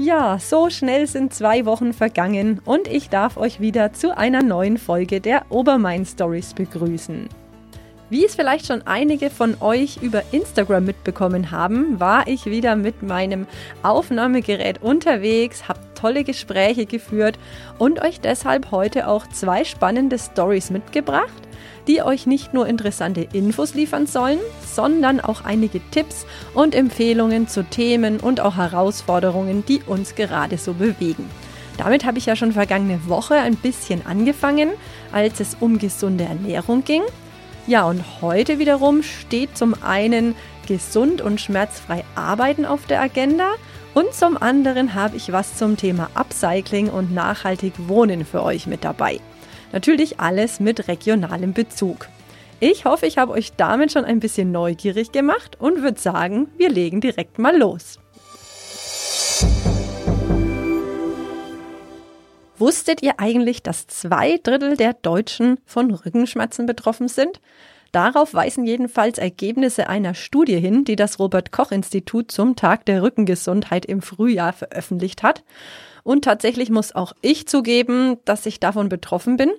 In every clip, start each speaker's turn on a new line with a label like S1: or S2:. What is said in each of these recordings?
S1: Ja, so schnell sind zwei Wochen vergangen und ich darf euch wieder zu einer neuen Folge der Obermain Stories begrüßen. Wie es vielleicht schon einige von euch über Instagram mitbekommen haben, war ich wieder mit meinem Aufnahmegerät unterwegs, habe tolle Gespräche geführt und euch deshalb heute auch zwei spannende Stories mitgebracht, die euch nicht nur interessante Infos liefern sollen, sondern auch einige Tipps und Empfehlungen zu Themen und auch Herausforderungen, die uns gerade so bewegen. Damit habe ich ja schon vergangene Woche ein bisschen angefangen, als es um gesunde Ernährung ging. Ja, und heute wiederum steht zum einen gesund und schmerzfrei arbeiten auf der Agenda und zum anderen habe ich was zum Thema Upcycling und nachhaltig Wohnen für euch mit dabei. Natürlich alles mit regionalem Bezug. Ich hoffe, ich habe euch damit schon ein bisschen neugierig gemacht und würde sagen, wir legen direkt mal los. Wusstet ihr eigentlich, dass zwei Drittel der Deutschen von Rückenschmerzen betroffen sind? Darauf weisen jedenfalls Ergebnisse einer Studie hin, die das Robert Koch Institut zum Tag der Rückengesundheit im Frühjahr veröffentlicht hat. Und tatsächlich muss auch ich zugeben, dass ich davon betroffen bin,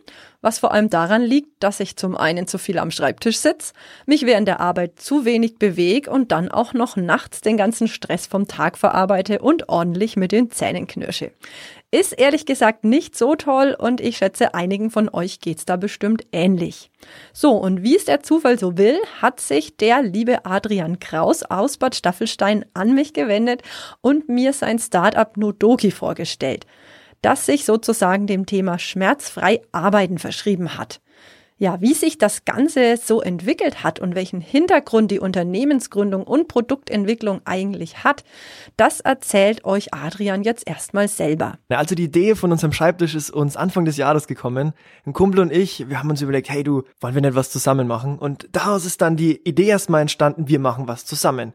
S1: was vor allem daran liegt, dass ich zum einen zu viel am Schreibtisch sitze, mich während der Arbeit zu wenig bewege und dann auch noch nachts den ganzen Stress vom Tag verarbeite und ordentlich mit den Zähnen knirsche. Ist ehrlich gesagt nicht so toll und ich schätze, einigen von euch geht's da bestimmt ähnlich. So, und wie es der Zufall so will, hat sich der liebe Adrian Kraus aus Bad Staffelstein an mich gewendet und mir sein Startup Nodoki vorgestellt, das sich sozusagen dem Thema schmerzfrei arbeiten verschrieben hat. Ja, wie sich das Ganze so entwickelt hat und welchen Hintergrund die Unternehmensgründung und Produktentwicklung eigentlich hat, das erzählt euch Adrian jetzt erstmal selber.
S2: Also die Idee von unserem Schreibtisch ist uns Anfang des Jahres gekommen. Ein Kumpel und ich, wir haben uns überlegt, hey du, wollen wir nicht was zusammen machen? Und daraus ist dann die Idee erstmal entstanden, wir machen was zusammen.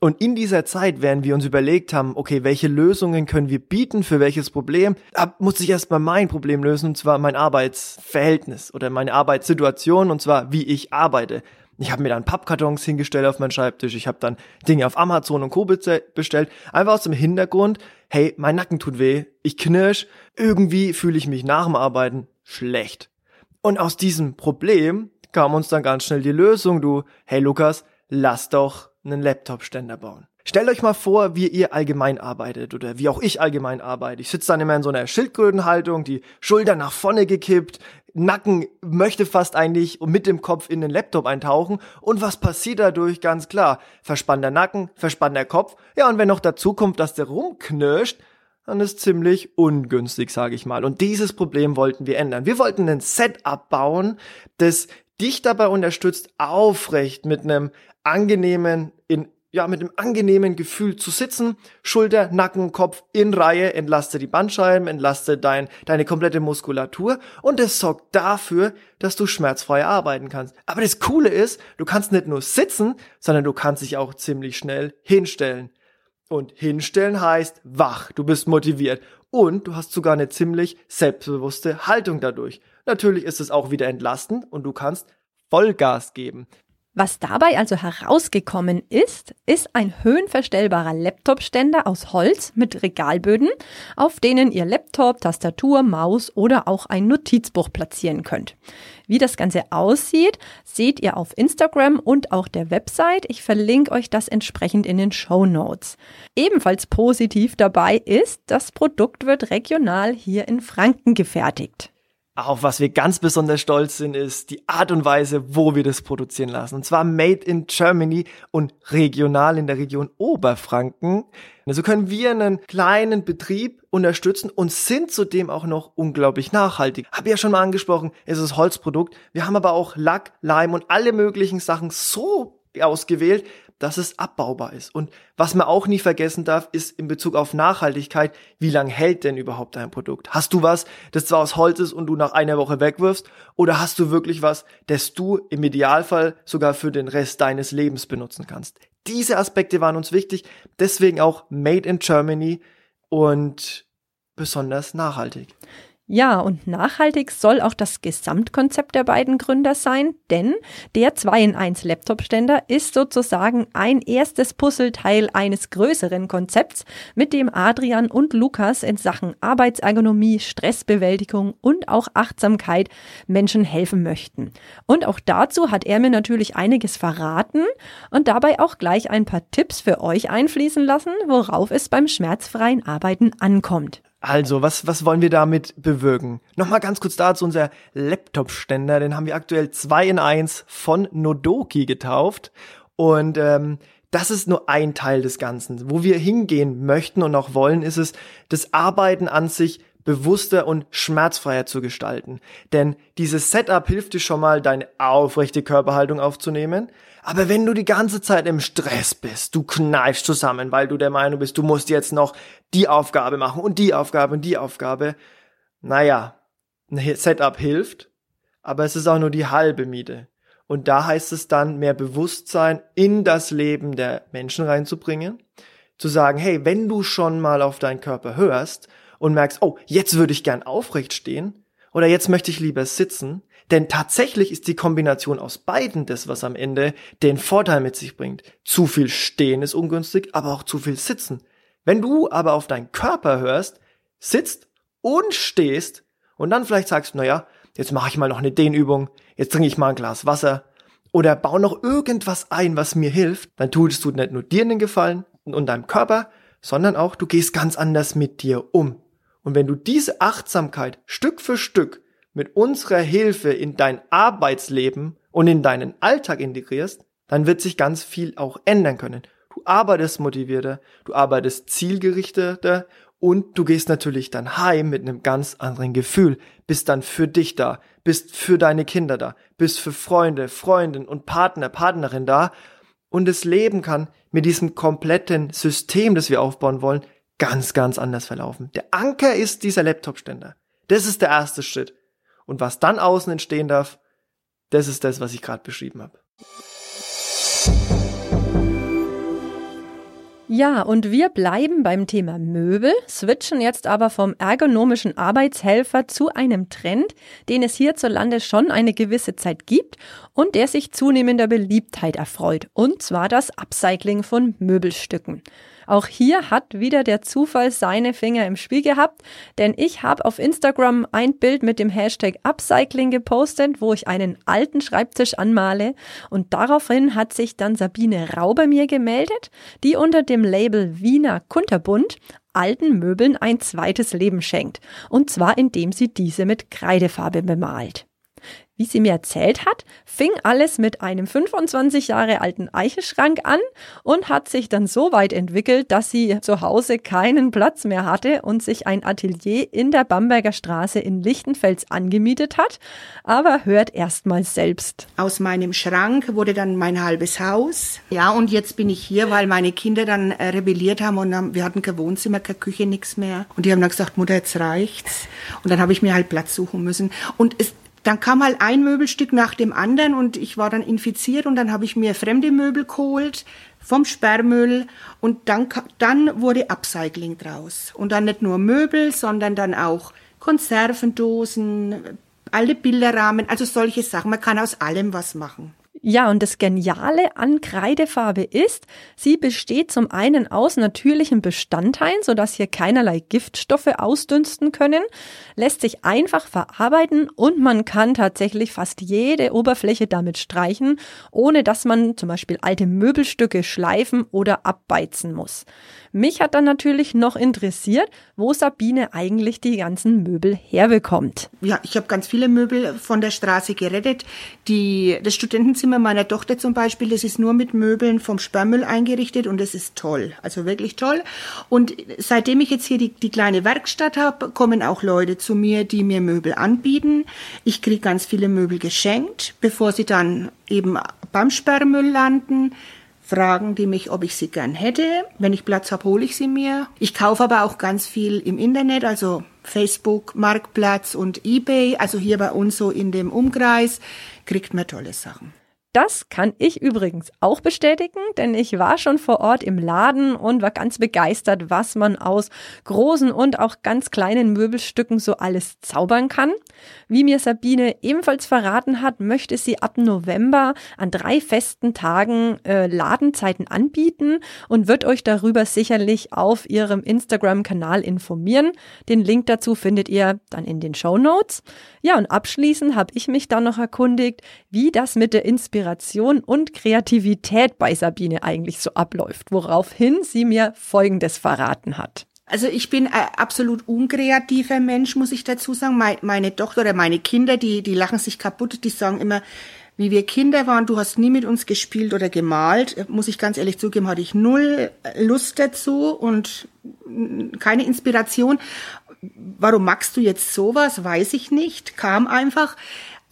S2: Und in dieser Zeit, während wir uns überlegt haben, okay, welche Lösungen können wir bieten für welches Problem, da musste ich erstmal mein Problem lösen, und zwar mein Arbeitsverhältnis oder meine Arbeitssituation, und zwar wie ich arbeite. Ich habe mir dann Pappkartons hingestellt auf meinen Schreibtisch, ich habe dann Dinge auf Amazon und Co. bestellt, einfach aus dem Hintergrund, hey, mein Nacken tut weh, ich knirsch, irgendwie fühle ich mich nach dem Arbeiten schlecht. Und aus diesem Problem kam uns dann ganz schnell die Lösung, du, hey Lukas, lass doch einen Laptop-Ständer bauen. Stellt euch mal vor, wie ihr allgemein arbeitet oder wie auch ich allgemein arbeite. Ich sitze dann immer in so einer Schildkrötenhaltung, die Schulter nach vorne gekippt, Nacken möchte fast eigentlich mit dem Kopf in den Laptop eintauchen. Und was passiert dadurch? Ganz klar. Verspannter Nacken, verspannter Kopf. Ja, und wenn noch dazu kommt, dass der rumknirscht, dann ist ziemlich ungünstig, sage ich mal. Und dieses Problem wollten wir ändern. Wir wollten ein Setup bauen, das dich dabei unterstützt, aufrecht mit einem angenehmen, ja, mit einem angenehmen Gefühl zu sitzen, Schulter, Nacken, Kopf in Reihe, entlaste die Bandscheiben, entlaste dein, deine komplette Muskulatur und es sorgt dafür, dass du schmerzfrei arbeiten kannst. Aber das Coole ist, du kannst nicht nur sitzen, sondern du kannst dich auch ziemlich schnell hinstellen. Und hinstellen heißt wach, du bist motiviert und du hast sogar eine ziemlich selbstbewusste Haltung dadurch. Natürlich ist es auch wieder entlastend und du kannst Vollgas geben.
S1: Was dabei also herausgekommen ist, ist ein höhenverstellbarer Laptop-Ständer aus Holz mit Regalböden, auf denen ihr Laptop, Tastatur, Maus oder auch ein Notizbuch platzieren könnt. Wie das Ganze aussieht, seht ihr auf Instagram und auch der Website. Ich verlinke euch das entsprechend in den Show Notes. Ebenfalls positiv dabei ist, das Produkt wird regional hier in Franken gefertigt.
S2: Auf was wir ganz besonders stolz sind, ist die Art und Weise, wo wir das produzieren lassen. Und zwar made in Germany und regional in der Region Oberfranken. Also können wir einen kleinen Betrieb unterstützen und sind zudem auch noch unglaublich nachhaltig. Hab ja schon mal angesprochen, es ist Holzprodukt. Wir haben aber auch Lack, Leim und alle möglichen Sachen so ausgewählt, dass es abbaubar ist. Und was man auch nie vergessen darf, ist in Bezug auf Nachhaltigkeit, wie lange hält denn überhaupt dein Produkt? Hast du was, das zwar aus Holz ist und du nach einer Woche wegwirfst, oder hast du wirklich was, das du im Idealfall sogar für den Rest deines Lebens benutzen kannst? Diese Aspekte waren uns wichtig, deswegen auch Made in Germany und besonders nachhaltig.
S1: Ja, und nachhaltig soll auch das Gesamtkonzept der beiden Gründer sein, denn der 2 in 1 Laptop-Ständer ist sozusagen ein erstes Puzzleteil eines größeren Konzepts, mit dem Adrian und Lukas in Sachen Arbeitsergonomie, Stressbewältigung und auch Achtsamkeit Menschen helfen möchten. Und auch dazu hat er mir natürlich einiges verraten und dabei auch gleich ein paar Tipps für euch einfließen lassen, worauf es beim schmerzfreien Arbeiten ankommt.
S2: Also, was, was wollen wir damit bewirken? Nochmal ganz kurz dazu, unser Laptop-Ständer, den haben wir aktuell 2 in 1 von Nodoki getauft. Und ähm, das ist nur ein Teil des Ganzen. Wo wir hingehen möchten und auch wollen, ist es, das Arbeiten an sich bewusster und schmerzfreier zu gestalten. Denn dieses Setup hilft dir schon mal, deine aufrechte Körperhaltung aufzunehmen. Aber wenn du die ganze Zeit im Stress bist, du kneifst zusammen, weil du der Meinung bist, du musst jetzt noch die Aufgabe machen und die Aufgabe und die Aufgabe. Naja, ein Setup hilft, aber es ist auch nur die halbe Miete. Und da heißt es dann, mehr Bewusstsein in das Leben der Menschen reinzubringen. Zu sagen, hey, wenn du schon mal auf deinen Körper hörst und merkst, oh, jetzt würde ich gern aufrecht stehen oder jetzt möchte ich lieber sitzen, denn tatsächlich ist die Kombination aus beiden das, was am Ende den Vorteil mit sich bringt. Zu viel Stehen ist ungünstig, aber auch zu viel Sitzen. Wenn du aber auf deinen Körper hörst, sitzt und stehst und dann vielleicht sagst, naja, jetzt mache ich mal noch eine Dehnübung, jetzt trinke ich mal ein Glas Wasser oder baue noch irgendwas ein, was mir hilft, dann tust du nicht nur dir den Gefallen und deinem Körper, sondern auch du gehst ganz anders mit dir um. Und wenn du diese Achtsamkeit Stück für Stück mit unserer Hilfe in dein Arbeitsleben und in deinen Alltag integrierst, dann wird sich ganz viel auch ändern können. Du arbeitest motivierter, du arbeitest zielgerichteter und du gehst natürlich dann heim mit einem ganz anderen Gefühl, bist dann für dich da, bist für deine Kinder da, bist für Freunde, Freundin und Partner, Partnerin da und das Leben kann mit diesem kompletten System, das wir aufbauen wollen, ganz, ganz anders verlaufen. Der Anker ist dieser Laptop-Ständer. Das ist der erste Schritt. Und was dann außen entstehen darf, das ist das, was ich gerade beschrieben habe.
S1: Ja, und wir bleiben beim Thema Möbel, switchen jetzt aber vom ergonomischen Arbeitshelfer zu einem Trend, den es hierzulande schon eine gewisse Zeit gibt und der sich zunehmender Beliebtheit erfreut, und zwar das Upcycling von Möbelstücken. Auch hier hat wieder der Zufall seine Finger im Spiel gehabt, denn ich habe auf Instagram ein Bild mit dem Hashtag Upcycling gepostet, wo ich einen alten Schreibtisch anmale und daraufhin hat sich dann Sabine Rauber mir gemeldet, die unter dem Label Wiener Kunterbund alten Möbeln ein zweites Leben schenkt, und zwar indem sie diese mit Kreidefarbe bemalt. Wie sie mir erzählt hat, fing alles mit einem 25 Jahre alten Eichelschrank an und hat sich dann so weit entwickelt, dass sie zu Hause keinen Platz mehr hatte und sich ein Atelier in der Bamberger Straße in Lichtenfels angemietet hat. Aber hört erst mal selbst.
S3: Aus meinem Schrank wurde dann mein halbes Haus. Ja, und jetzt bin ich hier, weil meine Kinder dann äh, rebelliert haben und haben, wir hatten kein Wohnzimmer, keine Küche, nichts mehr. Und die haben dann gesagt, Mutter, jetzt reicht's. Und dann habe ich mir halt Platz suchen müssen. Und es, dann kam halt ein Möbelstück nach dem anderen und ich war dann infiziert und dann habe ich mir fremde Möbel geholt vom Sperrmüll und dann, dann wurde Upcycling draus. Und dann nicht nur Möbel, sondern dann auch Konservendosen, alte Bilderrahmen, also solche Sachen. Man kann aus allem was machen.
S1: Ja, und das Geniale an Kreidefarbe ist, sie besteht zum einen aus natürlichen Bestandteilen, sodass hier keinerlei Giftstoffe ausdünsten können, lässt sich einfach verarbeiten und man kann tatsächlich fast jede Oberfläche damit streichen, ohne dass man zum Beispiel alte Möbelstücke schleifen oder abbeizen muss. Mich hat dann natürlich noch interessiert, wo Sabine eigentlich die ganzen Möbel herbekommt.
S3: Ja, ich habe ganz viele Möbel von der Straße gerettet. Die, das Studentenzimmer meiner Tochter zum Beispiel, das ist nur mit Möbeln vom Sperrmüll eingerichtet und das ist toll, also wirklich toll. Und seitdem ich jetzt hier die, die kleine Werkstatt habe, kommen auch Leute zu mir, die mir Möbel anbieten. Ich kriege ganz viele Möbel geschenkt, bevor sie dann eben beim Sperrmüll landen fragen die mich, ob ich sie gern hätte. Wenn ich Platz habe, hole ich sie mir. Ich kaufe aber auch ganz viel im Internet, also Facebook, Marktplatz und eBay. Also hier bei uns so in dem Umkreis kriegt man tolle Sachen.
S1: Das kann ich übrigens auch bestätigen, denn ich war schon vor Ort im Laden und war ganz begeistert, was man aus großen und auch ganz kleinen Möbelstücken so alles zaubern kann. Wie mir Sabine ebenfalls verraten hat, möchte sie ab November an drei festen Tagen äh, Ladenzeiten anbieten und wird euch darüber sicherlich auf ihrem Instagram-Kanal informieren. Den Link dazu findet ihr dann in den Show Notes. Ja, und abschließend habe ich mich dann noch erkundigt, wie das mit der Inspiration Inspiration und Kreativität bei Sabine eigentlich so abläuft, woraufhin sie mir Folgendes verraten hat.
S3: Also ich bin ein absolut unkreativer Mensch, muss ich dazu sagen. Meine Tochter oder meine Kinder, die, die lachen sich kaputt, die sagen immer, wie wir Kinder waren, du hast nie mit uns gespielt oder gemalt. Muss ich ganz ehrlich zugeben, hatte ich null Lust dazu und keine Inspiration. Warum magst du jetzt sowas? Weiß ich nicht. Kam einfach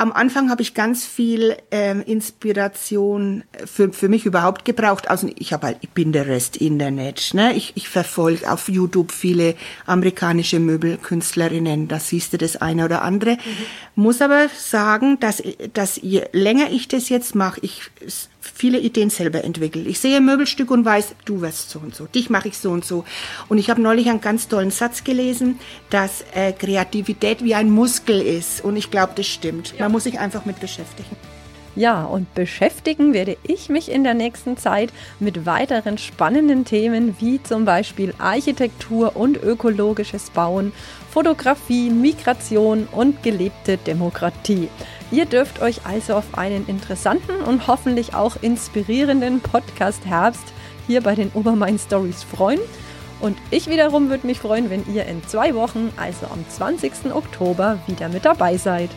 S3: am Anfang habe ich ganz viel ähm, Inspiration für, für mich überhaupt gebraucht. Also ich habe halt ich bin der Rest Internet. Ne? Ich, ich verfolge auf YouTube viele amerikanische Möbelkünstlerinnen. Da siehst du das eine oder andere. Mhm. Muss aber sagen, dass, dass je länger ich das jetzt mache, ich viele Ideen selber entwickelt. Ich sehe ein Möbelstück und weiß, du wirst so und so, dich mache ich so und so. Und ich habe neulich einen ganz tollen Satz gelesen, dass äh, Kreativität wie ein Muskel ist. Und ich glaube, das stimmt. Man muss sich einfach mit beschäftigen.
S1: Ja, und beschäftigen werde ich mich in der nächsten Zeit mit weiteren spannenden Themen wie zum Beispiel Architektur und ökologisches Bauen, Fotografie, Migration und gelebte Demokratie. Ihr dürft euch also auf einen interessanten und hoffentlich auch inspirierenden Podcast Herbst hier bei den Obermain Stories freuen. Und ich wiederum würde mich freuen, wenn ihr in zwei Wochen, also am 20. Oktober, wieder mit dabei seid.